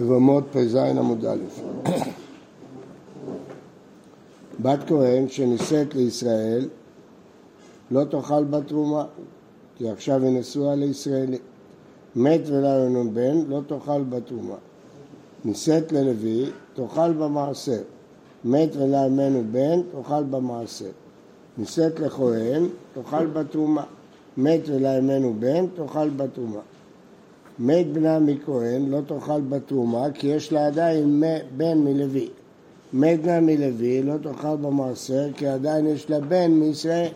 יבמות פ"ז עמוד א' בת כהן שנישאת לישראל לא תאכל בתרומה, כי עכשיו היא נשואה לישראלי. מת ולא ינון בן, לא תאכל בתרומה. נישאת ללוי, תאכל במעשר. מת ולא ימנו בן, תאכל במעשר. נישאת לכהן, תאכל בתרומה. מת ולא ימנו בן, תאכל בתרומה. מת בנה מכהן, לא תאכל בתרומה, כי יש לה עדיין בן מלוי. מת בנה מלוי, לא תאכל במעשר, כי עדיין יש לה בן מישראל.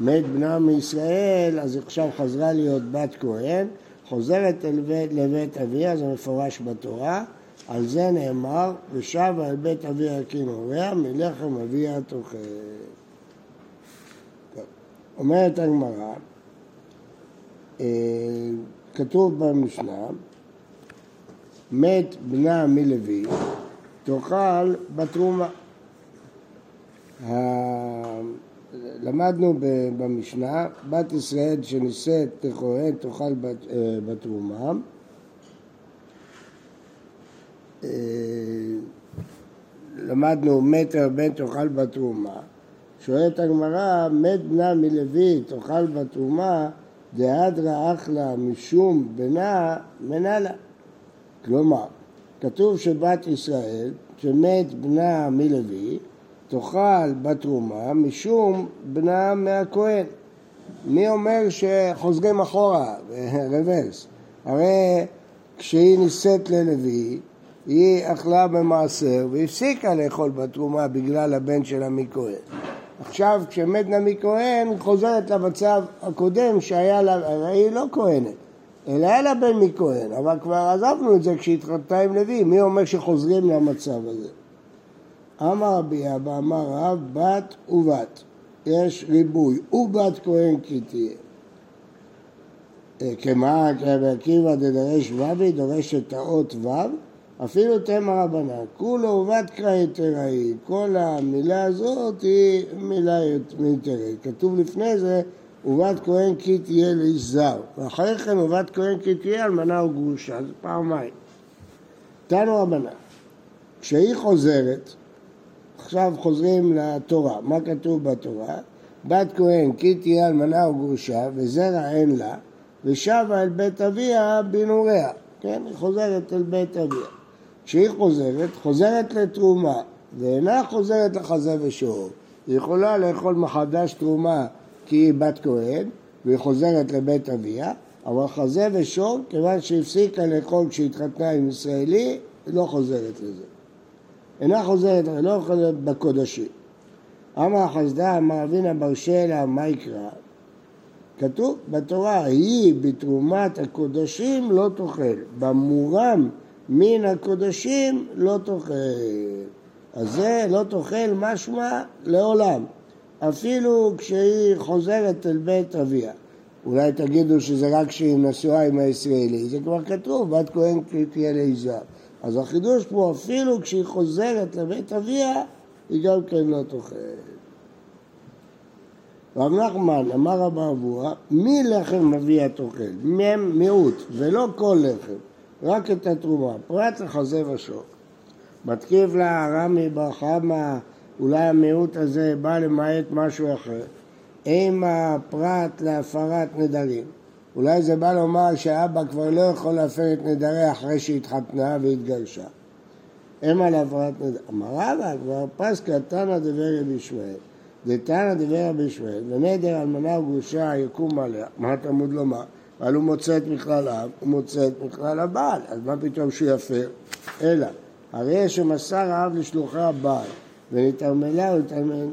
מת בנה מישראל, אז עכשיו חזרה להיות בת כהן, חוזרת אל בית, לבית אביה, זה מפורש בתורה, על זה נאמר, ושב על בית אביה כנוריה, מלחם אביה תאכל. אומרת הגמרא, אה, כתוב במשנה, מת בנה מלוי, תאכל בתרומה. למדנו במשנה, בת ישראל שנישאת לכהן תאכל אה, בתרומה. אה, למדנו מטר בן תאכל בתרומה. שואלת הגמרא, מת בנה מלוי תאכל בתרומה, דהדרא אחלה משום בנה מנלה. כלומר, כתוב שבת ישראל, שמת בנה מלוי, תאכל בתרומה משום בנה מהכהן. מי אומר שחוזרים אחורה, רוורס? הרי כשהיא נישאת ללוי, היא אכלה במעשר והפסיקה לאכול בתרומה בגלל הבן שלה מכהן. עכשיו כשמת נמי כהן חוזרת למצב הקודם שהיה לה, הרי היא לא כהנת, אלא היה לה בן מכהן, אבל כבר עזבנו את זה כשהתחתנה עם לוי, מי אומר שחוזרים למצב הזה? אמר רבי אבא, אמר רב, בת ובת, יש ריבוי, ובת כהן כי תהיה. אה, כמה כרבי עקיבא דדרש ו' דורש את האות ו' אפילו תמר רבנן, כולו ובת קרא יתראי, כל המילה הזאת היא מילה מיתרת. כתוב לפני זה, ובת כהן כי תהיה לאיש זר, ואחרי כן ובת כהן כי תהיה אלמנה וגרושה, זה פעמיים. תנו רבנן, כשהיא חוזרת, עכשיו חוזרים לתורה, מה כתוב בתורה? בת כהן כי תהיה אלמנה וגרושה וזרע אין לה ושבה אל בית אביה בנעוריה, כן? היא חוזרת אל בית אביה. כשהיא חוזרת, חוזרת לתרומה ואינה חוזרת לחזה ושור. היא יכולה לאכול מחדש תרומה כי היא בת כהן והיא חוזרת לבית אביה, אבל חזה ושור, כיוון שהפסיקה לאכול כשהתחתנה עם ישראלי, לא חוזרת לזה. אינה חוזרת, לא יכולה בקודשים. אמר חסדה, אמר אבינה בר שלה, מה יקרא? כתוב בתורה, היא בתרומת הקודשים לא תאכל, במורם מן הקודשים לא תאכל. אז זה לא תאכל משמע לעולם, אפילו כשהיא חוזרת אל בית אביה. אולי תגידו שזה רק כשהיא נשואה עם הישראלי, זה כבר כתוב, בת כהן תהיה לאישה. אז החידוש פה, אפילו כשהיא חוזרת לבית אביה, היא גם כן לא תאכל. רב נחמן אמר רב אבוה, מי לחם אביה תאכל? מיעוט, ולא כל לחם. רק את התרומה, פרט לחזה ושוק. מתקיף לה רמי בר חמא, אולי המיעוט הזה בא למעט משהו אחר. אם הפרט להפרת נדרים. אולי זה בא לומר שאבא כבר לא יכול להפר את נדריה אחרי שהתחתנה והתגרשה. אם על הפרת נדרים. אמר רבא כבר פסקה תנא דבר רבי ישמעאל. דתנא דבר רבי ישמעאל, ונדר אלמנה וגרושה יקום עליה. מה התלמוד לומר? אבל הוא מוצא את מכלל האב, הוא מוצא את מכלל הבעל, אז מה פתאום שהוא יפר? אלא, הרי שמסר האב לשלוחי הבעל, ונתערמלה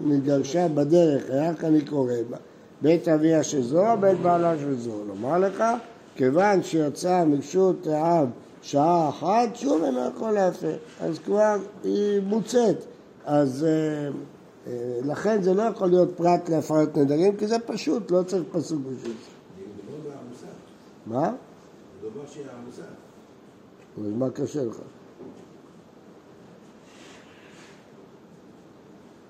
ונתגרשה בדרך, רק אני קורא בה, בית אביה של זו, בית בעלה של זו. לומר לך, כיוון שיצא מרשות האב שעה אחת, שוב אינו יכול להפר. אז כבר היא מוצאת. אז אה, אה, לכן זה לא יכול להיות פרט להפרת נדרים, כי זה פשוט, לא צריך פסוק בשביל זה. מה? זה דבר שהיא עמוסה. אז מה קשה לך?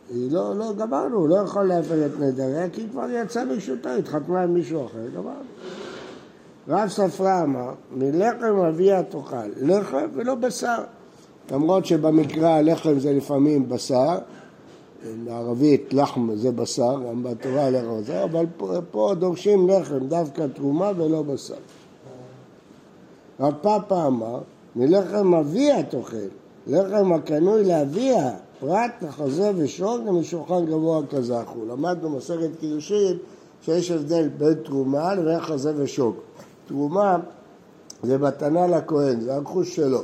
היא לא, לא, גמרנו, לא יכול להפר את נדריה כי היא כבר יצאה מרשותו, התחתנה עם מישהו אחר, גמרנו. רב ספרה אמר, מלחם אביה תאכל, לחם ולא בשר. למרות שבמקרא הלחם זה לפעמים בשר, בערבית לחם זה בשר, גם בתורה לחם זה, אבל פה, פה דורשים לחם, דווקא תרומה ולא בשר. רב פאפה אמר, מלחם אביה תאכל, לחם הקנוי לאביה, פרט לחזה ושור ומשולחן גבוה כזכו. למדנו מסכת קידושין שיש הבדל בין תרומה לבין חזה ושוק. תרומה זה מתנה לכהן, זה הרכוש שלו.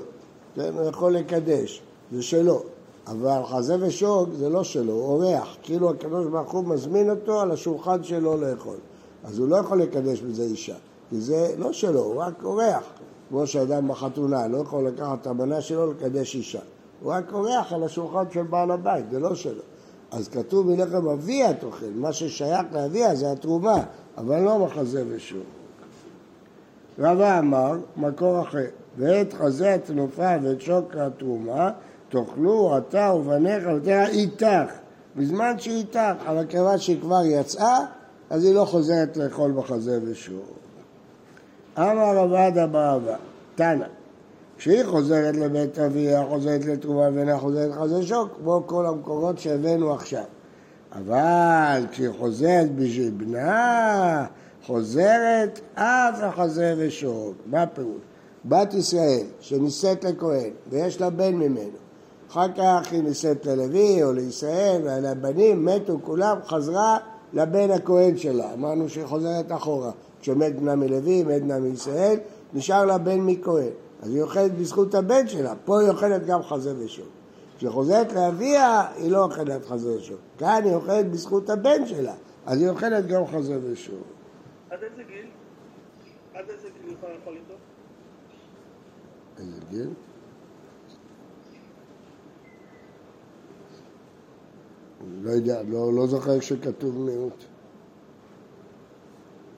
כן, הוא יכול לקדש, זה שלו. אבל חזה ושוק זה לא שלו, הוא אורח. כאילו הקדוש ברוך הוא מזמין אותו על השולחן שלו לאכול. אז הוא לא יכול לקדש בזה אישה, כי זה לא שלו, הוא רק אורח. כמו שאדם בחתונה לא יכול לקחת את המנה שלו לקדש אישה. הוא רק אורח על השולחן של בעל הבית, זה לא שלו. אז כתוב מלחם אביה תאכל, מה ששייך לאביה זה התרומה, אבל לא מחזה ושוק. רבא אמר, מקור אחר, ואת חזה התנופה ואת שוק התרומה תאכלו אתה ובניך ותראה איתך, בזמן שהיא איתך, אבל כיוון שהיא כבר יצאה, אז היא לא חוזרת לאכול בחזה ושוק. אמר רב עדה באבא, תנא, כשהיא חוזרת לבית אביה, חוזרת לתרומה ואינה חוזרת לחזה שוק, כמו כל המקורות שהבאנו עכשיו. אבל כשהיא חוזרת בשביל בנה, חוזרת אף החזה ושוק. מה הפירוש? בת ישראל שנישאת לכהן ויש לה בן ממנו, אחר כך היא נישאת ללוי או לישראל, והבנים מתו כולם, חזרה לבן הכהן שלה. אמרנו שהיא חוזרת אחורה. כשמת בנה מלוי, מת בנה מישראל, נשאר לה בן מכהן. אז היא אוכלת בזכות הבן שלה, פה היא אוכלת גם חזה. כשהיא חוזרת לאביה, היא לא אוכלת חזה ושוק. כאן היא אוכלת בזכות הבן שלה, אז היא אוכלת גם חזה ושוק. עד איזה גיל? עד איזה גיל היא יכולה לאכול איתו? איזה גיל? לא יודע, לא, לא זוכר שכתוב מיעוט.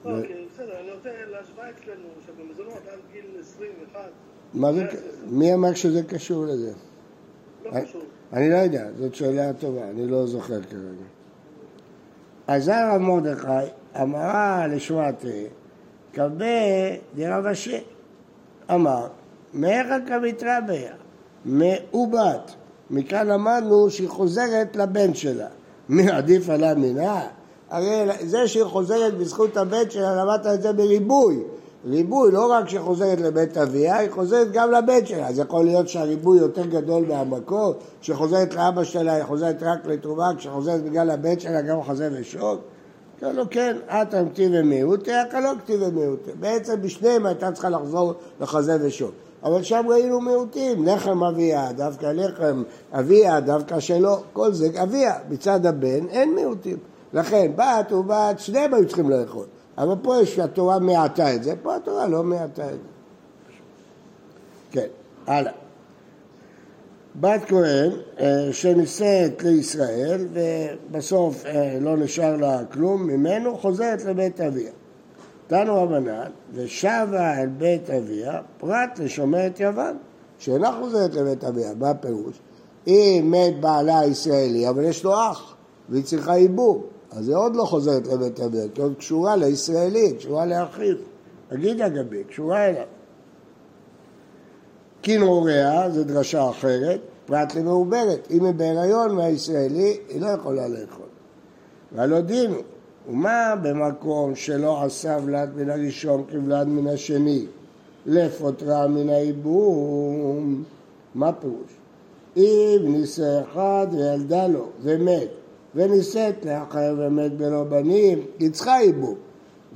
כי בסדר, אני רוצה להשוואה אצלנו, שבמזונות עד גיל 21. מה זה, מי אמר שזה קשור לזה? לא קשור. אני לא יודע, זאת שאלה טובה, אני לא זוכר כרגע. עזר רב מרדכי אמרה לשמעתי, קבה דרב אשר. אמר, מאיך כמתרביה? מעובת. מכאן למדנו שהיא חוזרת לבן שלה. מי עדיף עליה מינה? הרי זה שהיא חוזרת בזכות הבן שלה, למדת את זה בריבוי. ריבוי, לא רק שהיא חוזרת לבית אביה, היא חוזרת גם לבן שלה. אז יכול להיות שהריבוי יותר גדול מהמקור, כשחוזרת לאבא שלה היא חוזרת רק לתרומה, כשחוזרת בגלל הבן שלה גם חוזר ושוק. אמר לו, כן, את אמתי ומיעוטי, אתה לא כתיב ומיעוטי. בעצם בשניהם הייתה צריכה לחזור לחזה ושוק. אבל שם ראינו מיעוטים, לחם אביה, דווקא לחם אביה, דווקא שלו, כל זה אביה. מצד הבן אין מיעוטים. לכן בת ובת, שניהם היו צריכים לאכול. אבל פה יש, התורה מעטה את זה, פה התורה לא מעטה את זה. כן, הלאה. בת כהן אה, שנישאת לישראל ובסוף אה, לא נשאר לה כלום ממנו, חוזרת לבית אביה. תנו רבנן, ושבה אל בית אביה, פרט לשומרת יוון, שאינה חוזרת לבית אביה. מה הפירוש? אם מת בעלה הישראלי, אבל יש לו אח, והיא צריכה ייבום, אז היא עוד לא חוזרת לבית אביה, כי עוד קשורה לישראלי, קשורה לאחיו. אגיד הגבי, קשורה אליו. כנעוריה, זו דרשה אחרת, פרט למעוברת. אם היא בהיריון מהישראלי, היא לא יכולה לאכול. והלא דין הוא, ומה במקום שלא עשה ולד מן הראשון כבלד מן השני, לפוטרה מן הייבום, מה פירוש? אם נישא אחד וילדה לו ומת, ונישאת לאחר ומת בלא בנים, היא צריכה ייבום.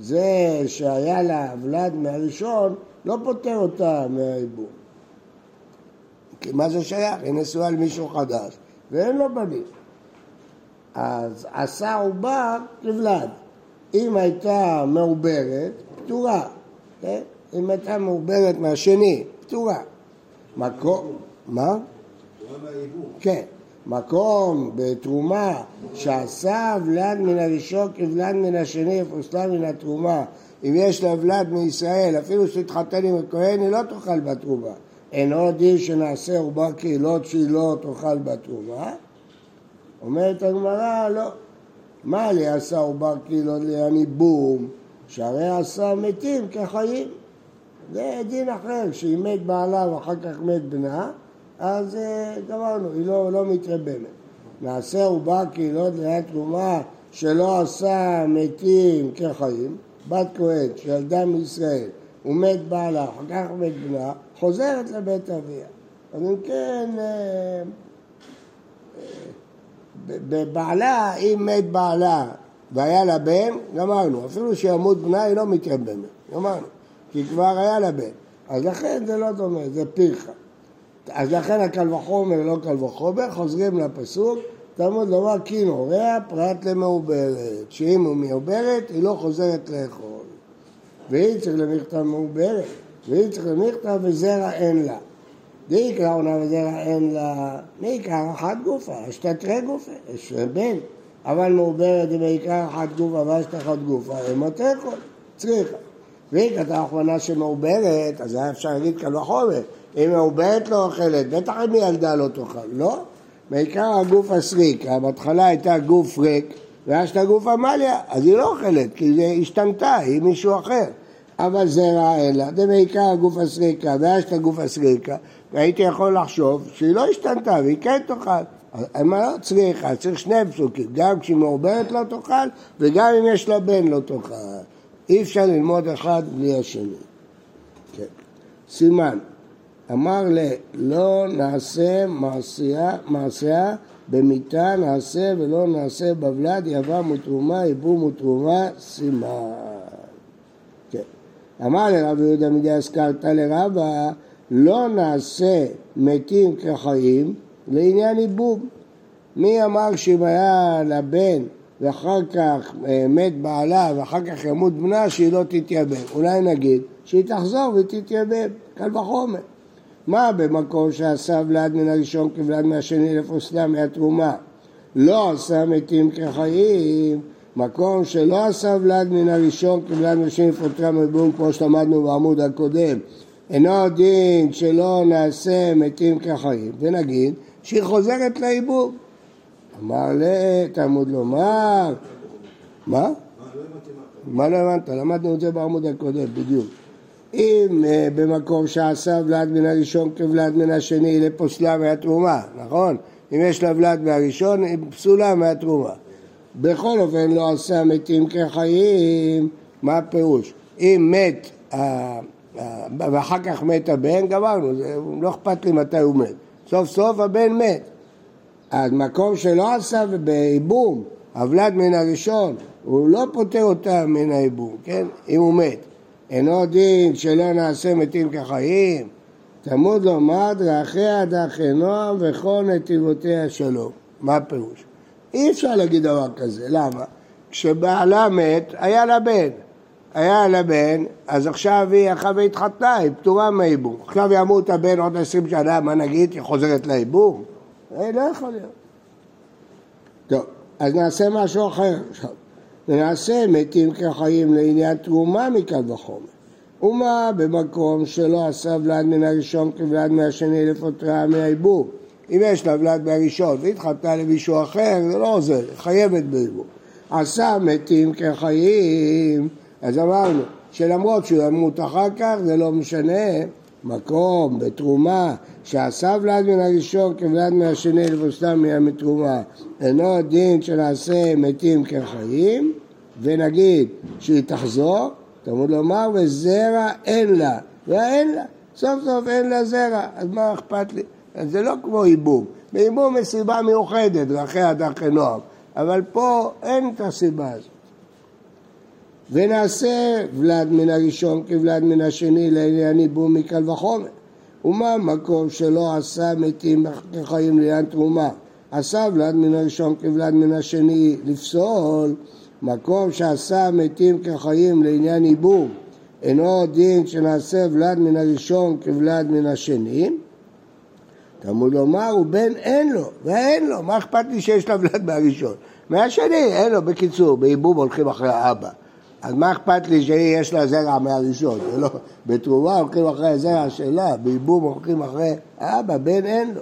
זה שהיה לה ולד מהראשון, לא פוטר אותה מהייבום. כי מה זה שייך? היא נשואה למישהו חדש ואין לו בנים. אז עשה עובר לבלד. אם הייתה מעוברת, פטורה. כן? אם הייתה מעוברת מהשני, פטורה. מקום, מה? כן. מקום בתרומה שעשה ולד מן הראשון כבלד מן השני ופוסלה מן התרומה אם יש לה ולד מישראל אפילו שתתחתן עם הכהן היא לא תאכל בתרומה אינו דין שנעשה עובר קהילות שהיא לא תאכל בתרומה אומרת הגמרא לא מה לי עשה עובר קהילות לעני בום שהרי עשה מתים כחיים. זה דין אחר, כשהיא מת בעלה ואחר כך מת בנה, אז אה, גמרנו, היא לא, לא מתרבמת. נעשה עובה קהילות ליד תרומה שלא עשה מתים כחיים, בת כהן שילדה מישראל ומת בעלה, אחר כך מת בנה, חוזרת לבית אביה. אז אם כן, אה, בבעלה, אם מת בעלה והיה לה בן, גמרנו. אפילו שימות בנה היא לא מתרבמת, גמרנו. כי כבר היה לה בן. אז לכן זה לא דומה, זה פירחה. אז לכן הקל וחומר לא קל וחומר, חוזרים לפסוק, תלמוד לומר כי נורע פרט למעוברת, שאם הוא מעוברת היא לא חוזרת לאכול. והיא צריך למכתב מעוברת, והיא צריך למכתב וזרע אין לה. דאיקרא עונה וזרע אין לה, מעיקר אחת גופה, אשתתרי גופה, יש בן. אבל מעוברת בעיקר אחת גופה ואשתחת גופה, אימה תאכול, צריכה. והיא כתב אחרונה שמעוברת, אז היה אפשר להגיד כאן וחומר. אם מעוברת לא אוכלת, בטח אם היא ילדה לא תאכל. לא, בעיקר הגוף הסריק, בהתחלה הייתה גוף ריק, ואז את הגוף עמליה, אז היא לא אוכלת, כי היא השתנתה, היא מישהו אחר. אבל זה רע אין לה, זה בעיקר הגוף הסריקה, ואז את הגוף הסריקה, והייתי יכול לחשוב שהיא לא השתנתה והיא כן תאכל. מה לא צריכה? צריך שני פסוקים, גם כשהיא מעוברת לא תאכל, וגם אם יש לה בן לא תאכל. אי אפשר ללמוד אחד בלי השני. כן. סימן, אמר ל... לא נעשה מעשייה, מעשייה במיתה נעשה ולא נעשה בבלד, יבם ותרומה, יבום ותרומה, סימן. כן. אמר לרב יהודה מדי הזכרת לרבה, לא נעשה מתים כחיים לעניין ייבום. מי אמר שאם היה לבן ואחר כך אה, מת בעלה ואחר כך ימות בנה שהיא לא תתייבם. אולי נגיד שהיא תחזור ותתייבם, קל וחומר. מה במקום שעשה ולד מן הראשון כבלד מהשני לפוסלה מהתרומה? לא עשה מתים כחיים, מקום שלא עשה ולד מן הראשון כבלד מהשני לפוטרה מבום כמו שלמדנו בעמוד הקודם אינו דין שלא נעשה מתים כחיים ונגיד שהיא חוזרת לעיבוב אמר לתלמוד לומר מה? מה לא הבנת? למדנו את זה בעמוד הקודם בדיוק אם uh, במקום שעשה ולד מן הראשון כבלד מן השני לפוסלה מהתרומה, נכון? אם יש לה ולד מהראשון, היא פסולה מהתרומה. בכל אופן לא עשה מתים כחיים, מה הפירוש? אם מת, ואחר כך מת הבן, גמרנו, זה, לא אכפת לי מתי הוא מת. סוף סוף הבן מת. אז מקום שלא עשה בייבום, הוולד מן הראשון, הוא לא פוטר אותה מן הייבום, כן? אם הוא מת. אינו דין שלא נעשה מתים כחיים, תמוד לומר דרכיה דרכי נועם וכל נתיבותיה שלום. מה הפירוש? אי אפשר להגיד דבר כזה, למה? כשבעלה מת, היה לה בן. היה לה בן, אז עכשיו היא הלכה והתחתנה, היא פטורה מהייבום. עכשיו ימות הבן עוד עשרים שנה, מה נגיד? היא חוזרת לייבום? זה לא יכול להיות. טוב, אז נעשה משהו אחר עכשיו. ונעשה מתים כחיים לעניין תרומה מקל וחומר. ומה במקום שלא עשה ולד מן הראשון כולד מהשני לפוטרה מהעיבור. אם יש לה ולד מהראשון והתחתנה למישהו אחר, זה לא עוזר, חייבת בעיבור. עשה מתים כחיים, אז אמרנו שלמרות שהוא ימות אחר כך, זה לא משנה, מקום בתרומה שעשה ולד מן הראשון כולד מהשני לבוסתם מתרומה. אינו דין שנעשה מתים כחיים ונגיד שהיא תחזור תמוד לומר וזרע אין לה. ואין לה. סוף סוף אין לה זרע. אז מה אכפת לי? זה לא כמו ייבום. בייבום יש סיבה מיוחדת דרכי הדרכי נועם. אבל פה אין את הסיבה הזאת ונעשה ולד מן הראשון כולד מן השני לעניין ייבום מקל וחומר. ומה מקום שלא עשה מתים כחיים לעניין תרומה? עשה ולד מן הראשון כולד מן השני לפסול מקום שעשה מתים כחיים לעניין ייבום אינו דין שנעשה ולד מן הראשון כולד מן השני? תלמוד לומר הוא בן אין לו ואין לו מה אכפת לי שיש לה ולד מהראשון? מהשני אין לו בקיצור בייבום הולכים אחרי האבא אז מה אכפת לי שיש לה זרע מהראשון? לא, בתרומה הולכים אחרי הזרע שלה, בייבום הולכים אחרי אבא, בן אין לו.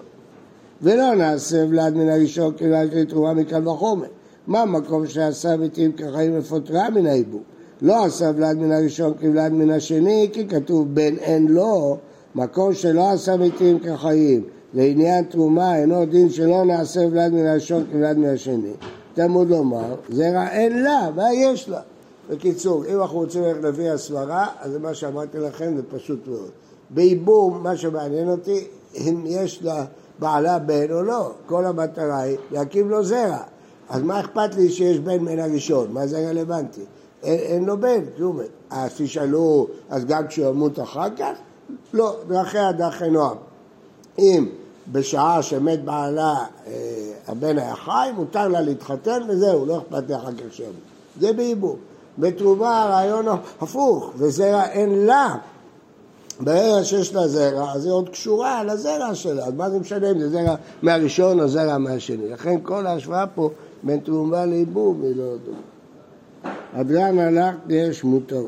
ולא נעשה ולד מן הראשון יש לי תרומה מקל וחומר. מה המקום שעשה מתים כחיים לפוטרה מן הייבום? לא עשה ולד מן הראשון כולד מן השני, כי כתוב בן אין לו, מקום שלא עשה מתים כחיים. לעניין תרומה אינו דין שלא נעשה ולד מן הראשון כולד מן השני. תלמוד לומר, זרע אין לה, מה יש לה? בקיצור, אם אנחנו רוצים ללכת לפי הסברה, אז זה מה שאמרתי לכם, זה פשוט מאוד. בייבום, מה שמעניין אותי, אם יש לה בעלה בן או לא. כל המטרה היא להקים לו זרע. אז מה אכפת לי שיש בן מן הראשון? מה זה רלוונטי? אין, אין לו בן, כלום. אז תשאלו, אז גם כשהוא ימות אחר כך? לא, דרכיה דרכי נועם. אם בשעה שמת בעלה אה, הבן היה חי, מותר לה להתחתן וזהו, לא אכפת לי אחר כך שימות. זה בייבום. בתרומה הרעיון הפוך, וזרע אין לה. ברגע שיש לה זרע, אז היא עוד קשורה לזרע שלה, אז מה זה משנה אם זה זרע מהראשון או זרע מהשני? לכן כל ההשוואה פה בין תרומה לייבום היא לא דומה. הדרן עלך יש מותרות,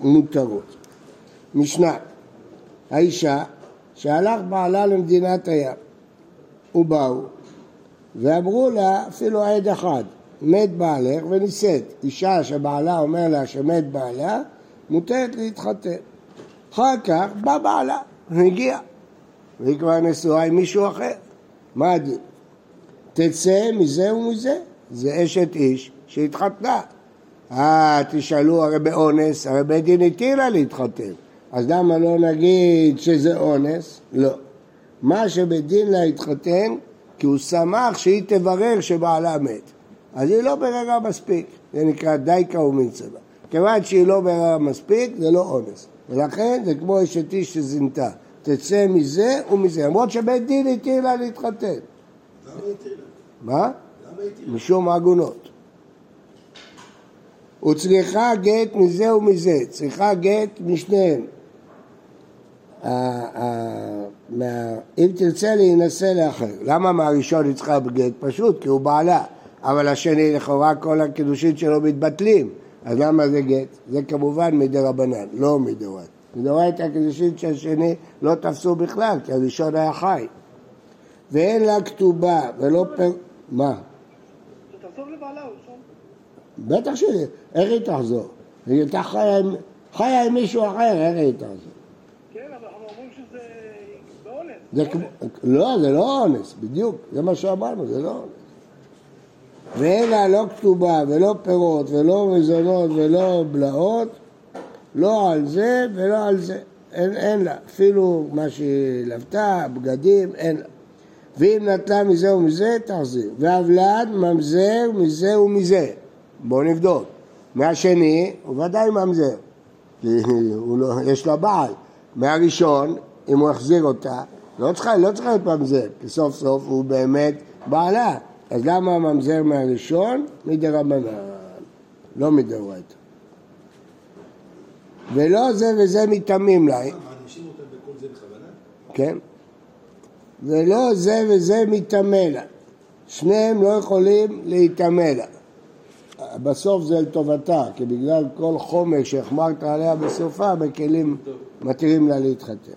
מותרות. משנה, האישה שהלך בעלה למדינת הים ובאו ואמרו לה אפילו עד אחד מת בעלך ונישאת. אישה שבעלה אומר לה שמת בעלה, מותרת להתחתן. אחר כך בא בעלה, הגיע, והיא כבר נשואה עם מישהו אחר. מה הדין? תצא מזה ומזה, זה אשת איש שהתחתנה. אה, תשאלו, הרי באונס, הרי בית דין התיר לה להתחתן. אז למה לא נגיד שזה אונס? לא. מה שבית דין לה התחתן, כי הוא שמח שהיא תברר שבעלה מת. אז היא לא בררה מספיק, זה נקרא דייקה ומצווה. כיוון שהיא לא בררה מספיק, זה לא אונס. ולכן זה כמו אשת איש שזינתה. תצא מזה ומזה, למרות שבית דין התיר לה להתחתן. למה התיר לה? מה? משום עגונות. הוא צריכה גט מזה ומזה, צריכה גט משניהם. אם תרצה להינשא לאחר, למה מהראשון היא צריכה בגט? פשוט, כי הוא בעלה. אבל השני לכאורה כל הקידושין שלו מתבטלים, אז למה זה גט? זה כמובן מדי רבנן, לא מדאורייתא. מדאורייתא הקידושין של השני לא תפסו בכלל, כי הראשון היה חי. ואין לה כתובה ולא פר... מה? שתחזור לבעלה, בטח ש... איך היא תחזור? היא הייתה חיה עם מישהו אחר, איך היא תחזור? כן, אבל אנחנו אומרים שזה באונס. לא, זה לא אונס, בדיוק, זה מה שאמרנו, זה לא אונס. ואין לה לא כתובה ולא פירות ולא מזונות ולא בלעות, לא על זה ולא על זה. אין, אין לה, אפילו מה שהיא לבתה, בגדים, אין לה. ואם נטלה מזה ומזה, תחזיר. והוולד ממזר מזה ומזה. בואו נבדוק. מהשני, הוא ודאי ממזר. כי לא, יש לה בעל. מהראשון, אם הוא יחזיר אותה, לא צריכה, לא צריכה להיות ממזר, כי סוף סוף הוא באמת בעלה. אז למה הממזר מהראשון? מדי רבנן, לא מדאורייתא. ולא זה וזה מתאמים לה. כן. ולא זה וזה מתאמה לה. שניהם לא יכולים להתאמה לה. בסוף זה לטובתה, כי בגלל כל חומר שהחמרת עליה בסופה, בכלים מתירים לה להתחתן.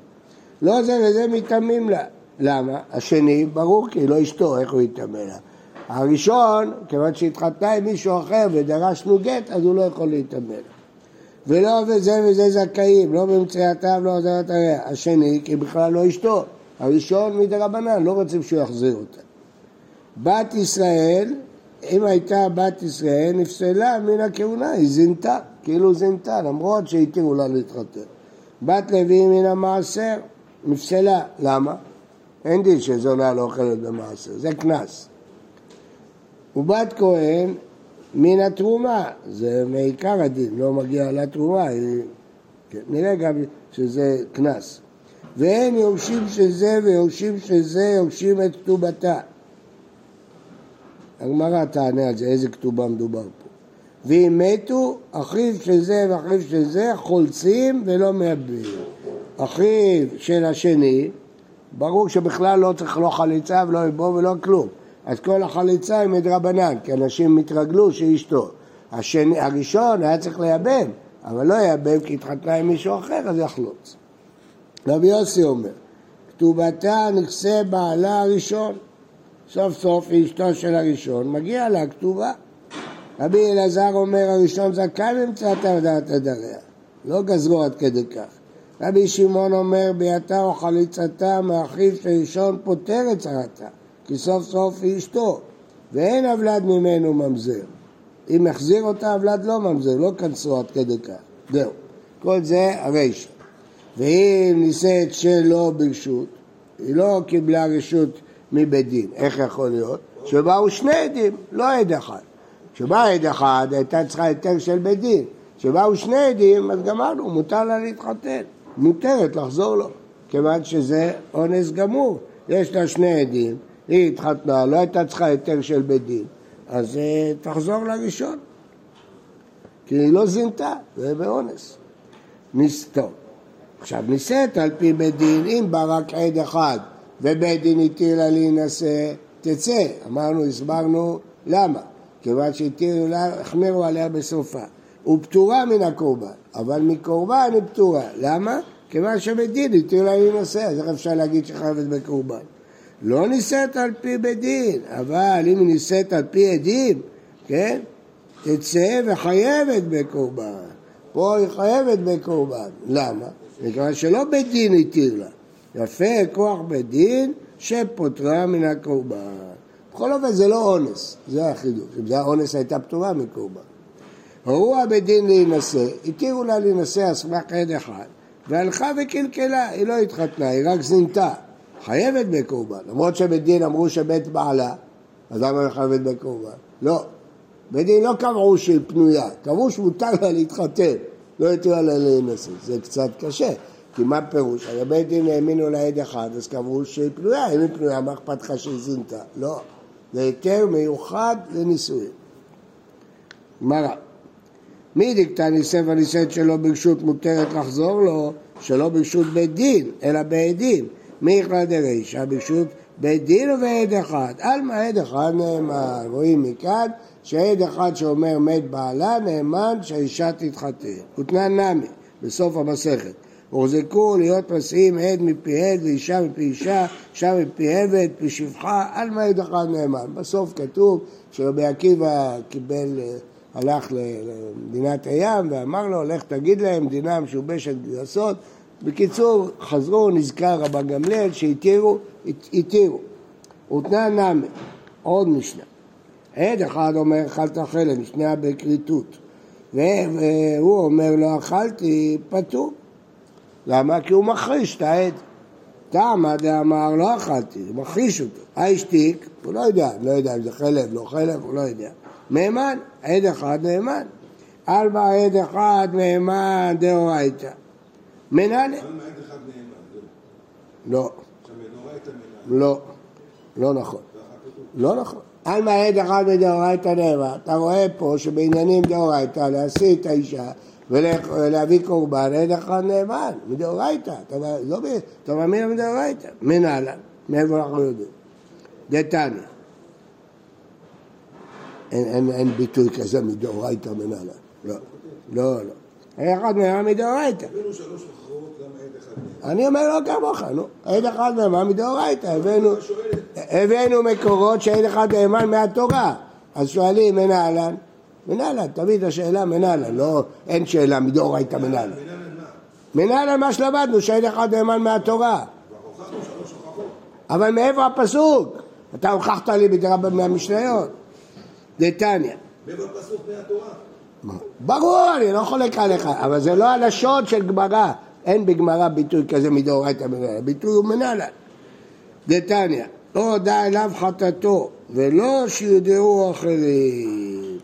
לא זה וזה מתאמים לה. למה? השני, ברור כי לא אשתו, איך הוא יתאמה לה? הראשון, כיוון שהתחתנה עם מישהו אחר ודרשנו גט, אז הוא לא יכול להתאמן. ולא וזה וזה זכאים, לא במציאתם, לא עזרת הרע. השני, כי בכלל לא אשתו. הראשון מדרבנן, לא רוצים שהוא יחזיר אותה. בת ישראל, אם הייתה בת ישראל, נפסלה מן הכהונה, היא זינתה, כאילו זינתה, למרות שהתירו לה להתחתן. בת לוי מן המעשר, נפסלה, למה? אין דין שזונה לא אוכלת במעשר, זה קנס. ובת כהן מן התרומה, זה מעיקר הדין, לא מגיע לתרומה, כן, נראה גם שזה קנס. ואין יורשים של זה ויורשים של זה יורשים את כתובתה. הגמרא תענה על זה, איזה כתובה מדובר פה. ואם מתו, אחיו של זה ואחיו של זה חולצים ולא מאבדים. אחיו של השני, ברור שבכלל לא צריך לא חליצה ולא לבוא ולא כלום. אז כל החליצה היא מדרבנן, כי אנשים התרגלו שהיא אשתו. השני, הראשון היה צריך לייבם, אבל לא ייבם כי התחתנה עם מישהו אחר, אז יחלוץ. רבי יוסי אומר, כתובתה נכסה בעלה הראשון. סוף סוף היא אשתו של הראשון, מגיע לה כתובה. רבי אלעזר אומר הראשון זכאי במצוות עבודת הדריה, לא גזרו עד כדי כך. רבי שמעון אומר ביתה או חליצתה מאחיו של ראשון פותר את צרתה, כי סוף סוף היא אשתו, ואין אבלד ממנו ממזר. אם יחזיר אותה אבלד לא ממזר, לא כנסו עד כדי כך. זהו. כל זה הרישא. ואם נישאת שלא ברשות, היא לא קיבלה רשות מבית דין. איך יכול להיות? שבאו שני עדים, לא עד אחד. כשבא עד אחד הייתה צריכה היתר של בית דין. כשבאו שני עדים, אז גמרנו, מותר לה להתחתן. מותרת לחזור לו, כיוון שזה אונס גמור. יש לה שני עדים, היא התחתנה, לא הייתה צריכה היתר של בית דין, אז אה, תחזור לראשון. כי היא לא זינתה, זה באונס. נסתום. עכשיו נישאת על פי בית דין, אם בא רק עד אחד ובית דין התיר לה להינשא, תצא. אמרנו, הסברנו למה. כיוון שהתירו לה, החמירו עליה בסופה. הוא פטורה מן הקורבן, אבל מקורבן היא פטורה. למה? כיוון שבית דין התיר לה להינשא, אז איך אפשר להגיד שחייבת בקורבן? לא נישאת על פי בית דין, אבל אם היא נישאת על פי עדים, כן? תצא וחייבת בקורבן. פה היא חייבת בקורבן. למה? מכיוון שלא בית דין התיר לה. יפה כוח בית דין שפוטרה מן הקורבן. בכל אופן זה לא אונס, זה החידוש. אם זה האונס הייתה פטורה מקורבן. הורו הבית דין להינשא, התירו לה להינשא על סמך עד אחד, והלכה וקלקלה, היא לא התחתנה, היא רק זינתה. חייבת בקורבן, למרות שבית דין אמרו שבית בעלה, אז למה היא חייבת בקורבן? לא. בית דין לא קבעו שהיא פנויה, קבעו שמותר לה להתחתן, לא התירו לה להינשא, זה קצת קשה. כי מה פירוש? הרי בית דין האמינו לעד אחד, אז קבעו שהיא פנויה, אם היא פנויה, מה אכפת לך שהיא זינתה? לא. זה היתר מיוחד לנישואין. גמרא. מי דקתא נישא ונישאת שלא ברשות מותרת לחזור לו, שלא ברשות בית דין, אלא בעדים. מי יכלה דרישא? ברשות בית דין ובעד אחד. על מה עד אחד נאמר? רואים מכאן שעד אחד שאומר מת בעלה נאמן שהאישה תתחתן. ותנן נמי, בסוף המסכת. הוחזקו להיות נשיאים עד מפי עד ואישה מפי אישה, אישה מפי עבד, מפי שפחה, על מה עד אחד נאמן. בסוף כתוב שרבי עקיבא קיבל, הלך למדינת הים ואמר לו, לך תגיד להם, מדינה משובשת גרסות. בקיצור, חזרו, נזכר רבן גמליאל שהתירו, התירו. ותנא נמי, עוד משנה. עד אחד אומר אכלת חלב, משנה בכריתות. והוא אומר לא אכלתי, פטור. למה? כי הוא מחריש את העד. תמה דאמר לא אכלתי, הוא מחריש אותו. השתיק, הוא לא יודע, לא יודע אם זה חלב, לא חלב, הוא לא יודע. נאמן, עד אחד נאמן. מה עד אחד נאמן דאורייתא. מנהל... לא. לא. לא נכון. לא נכון. על מה עד אחד מדאורייתא נאמן. אתה רואה פה שבעניינים דאורייתא להשיא את האישה ולהביא קורבן, אין אחד נאמן, מדאורייתא, לא אתה מאמין מדאורייתא, מנהלן, מאיפה אנחנו יודעים? דתניא. אין, ביטוי כזה מדאורייתא מנהלן, לא, לא, לא. אחד נאמן מדאורייתא. אני אומר לא כמוך, נו, עד אחד נאמן מדאורייתא, הבאנו מקורות שעד אחד נאמן מהתורה, אז שואלים מנהלן מנהלן, תמיד השאלה מנהלן, לא, אין שאלה מדאורייתא מנהלן. מנהלן מה שלמדנו, שאין אחד נאמן מהתורה. אבל מאיפה הפסוק? אתה הוכחת לי מהמשניות. דתניא. מאיפה הפסוק מהתורה? ברור, אני לא חולק עליך, אבל זה לא הלשון של גמרא. אין בגמרא ביטוי כזה מדאורייתא מנהלן, הביטוי הוא מנהלן. דתניא, לא הודה אליו חטאתו, ולא שיודעו אחרים.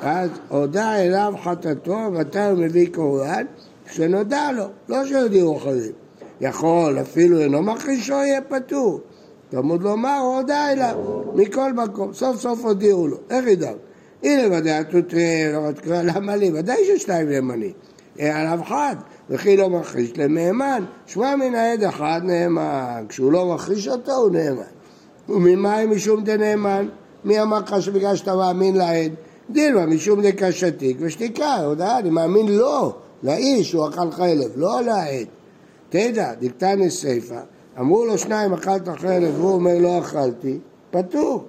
אז הודה אליו חטאתו, הוא מביא קוריין? כשנודע לו, לא שיודיעו אחרים. יכול, אפילו אינו מכחישו, יהיה פטור. תלמוד לומר, הוא הודה אליו, מכל מקום, סוף סוף הודיעו לו, איך ידע? הנה ודאי תותרה, למה לי? ודאי ששתיים נאמנים. עליו חד, וכי לא מכחיש למהימן, שמע מן העד אחד נאמן, כשהוא לא מכחיש אותו הוא נאמן. וממה משום דנאמן? מי אמר לך שבגלל שאתה מאמין לעד? דילמה משום דקה שתיק ושתיקה, הודעה, אני מאמין לו, לאיש הוא אכל חלב, לא לעד. תדע, דקתני סיפא, אמרו לו שניים אכלת חלב, והוא אומר לא אכלתי, פטור.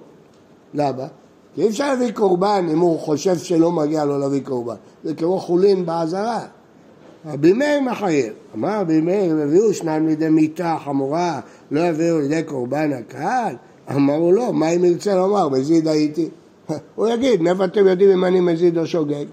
למה? כי אי אפשר להביא קורבן אם הוא חושב שלא מגיע לו להביא קורבן. זה כמו חולין בעזרה. רבי מאיר מחייב. אמר רבי מאיר, אם הביאו שניים לידי מיתה חמורה, לא יביאו לידי קורבן הקהל? אמרו לא, מה אם ירצה לומר, מזיד הייתי? הוא יגיד, מאיפה אתם יודעים אם אני מזיד או שוגג?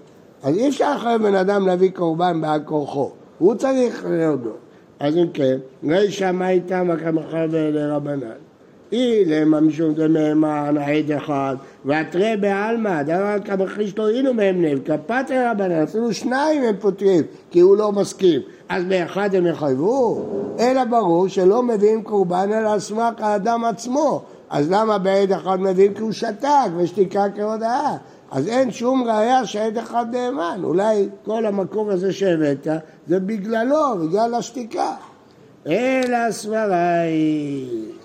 אז אי אפשר לחייב בן אדם להביא קורבן בעל כורחו. הוא צריך להודות. אז אם כן, רישא מה איתם כמחר לרבנן? אי למה משום דמהמה נעד אחד, והתרי בעלמא, דבר כמכחיש לא הועילו מהם נב, כפת רבנן, אפילו שניים הם פותרים, כי הוא לא מסכים. אז באחד הם יחייבו? אלא ברור שלא מביאים קורבן אלא סמך האדם עצמו. אז למה בעד אחד מביאים כי הוא שתק ושתיקה כהודאה? אז אין שום ראייה שעד אחד נאמן. אולי כל המקור הזה שהבאת זה בגללו, בגלל השתיקה. אלא סברה היא.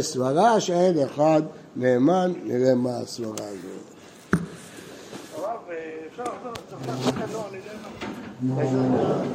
סברה שעד אחד נאמן, נראה מה הסברה לחזור,